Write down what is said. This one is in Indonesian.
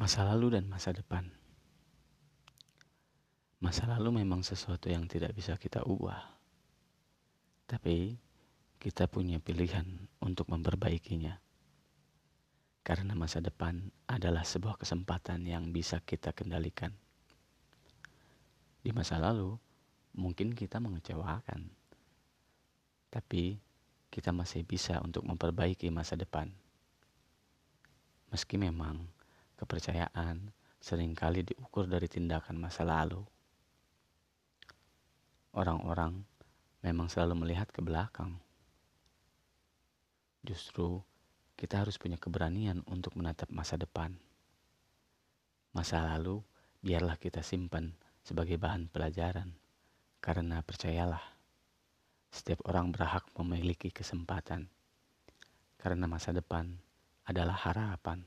Masa lalu dan masa depan. Masa lalu memang sesuatu yang tidak bisa kita ubah. Tapi kita punya pilihan untuk memperbaikinya. Karena masa depan adalah sebuah kesempatan yang bisa kita kendalikan. Di masa lalu, mungkin kita mengecewakan. Tapi kita masih bisa untuk memperbaiki masa depan. Meski memang kepercayaan sering kali diukur dari tindakan masa lalu. Orang-orang memang selalu melihat ke belakang. Justru kita harus punya keberanian untuk menatap masa depan. Masa lalu biarlah kita simpan sebagai bahan pelajaran, karena percayalah, setiap orang berhak memiliki kesempatan, karena masa depan adalah harapan.